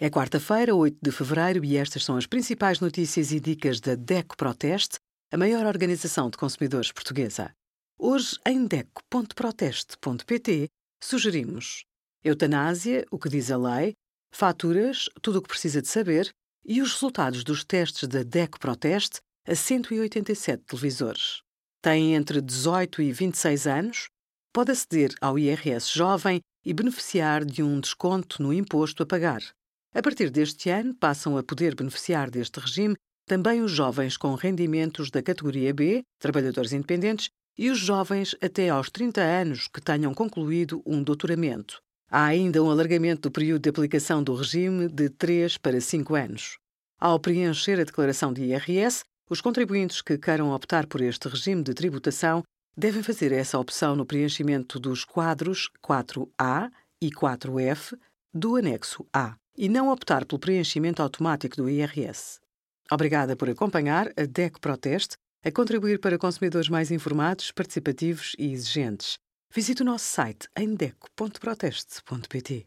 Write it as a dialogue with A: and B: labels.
A: É quarta-feira, 8 de fevereiro, e estas são as principais notícias e dicas da DECO Proteste, a maior organização de consumidores portuguesa. Hoje, em DECO.proteste.pt, sugerimos eutanásia, o que diz a lei, faturas, tudo o que precisa de saber e os resultados dos testes da DECO Proteste a 187 televisores. Tem entre 18 e 26 anos, pode aceder ao IRS jovem e beneficiar de um desconto no imposto a pagar. A partir deste ano, passam a poder beneficiar deste regime também os jovens com rendimentos da categoria B, trabalhadores independentes, e os jovens até aos 30 anos que tenham concluído um doutoramento. Há ainda um alargamento do período de aplicação do regime de 3 para 5 anos. Ao preencher a declaração de IRS, os contribuintes que queiram optar por este regime de tributação devem fazer essa opção no preenchimento dos quadros 4A e 4F do anexo A e não optar pelo preenchimento automático do IRS. Obrigada por acompanhar a DEC Proteste a contribuir para consumidores mais informados, participativos e exigentes. Visite o nosso site em deco.proteste.pt.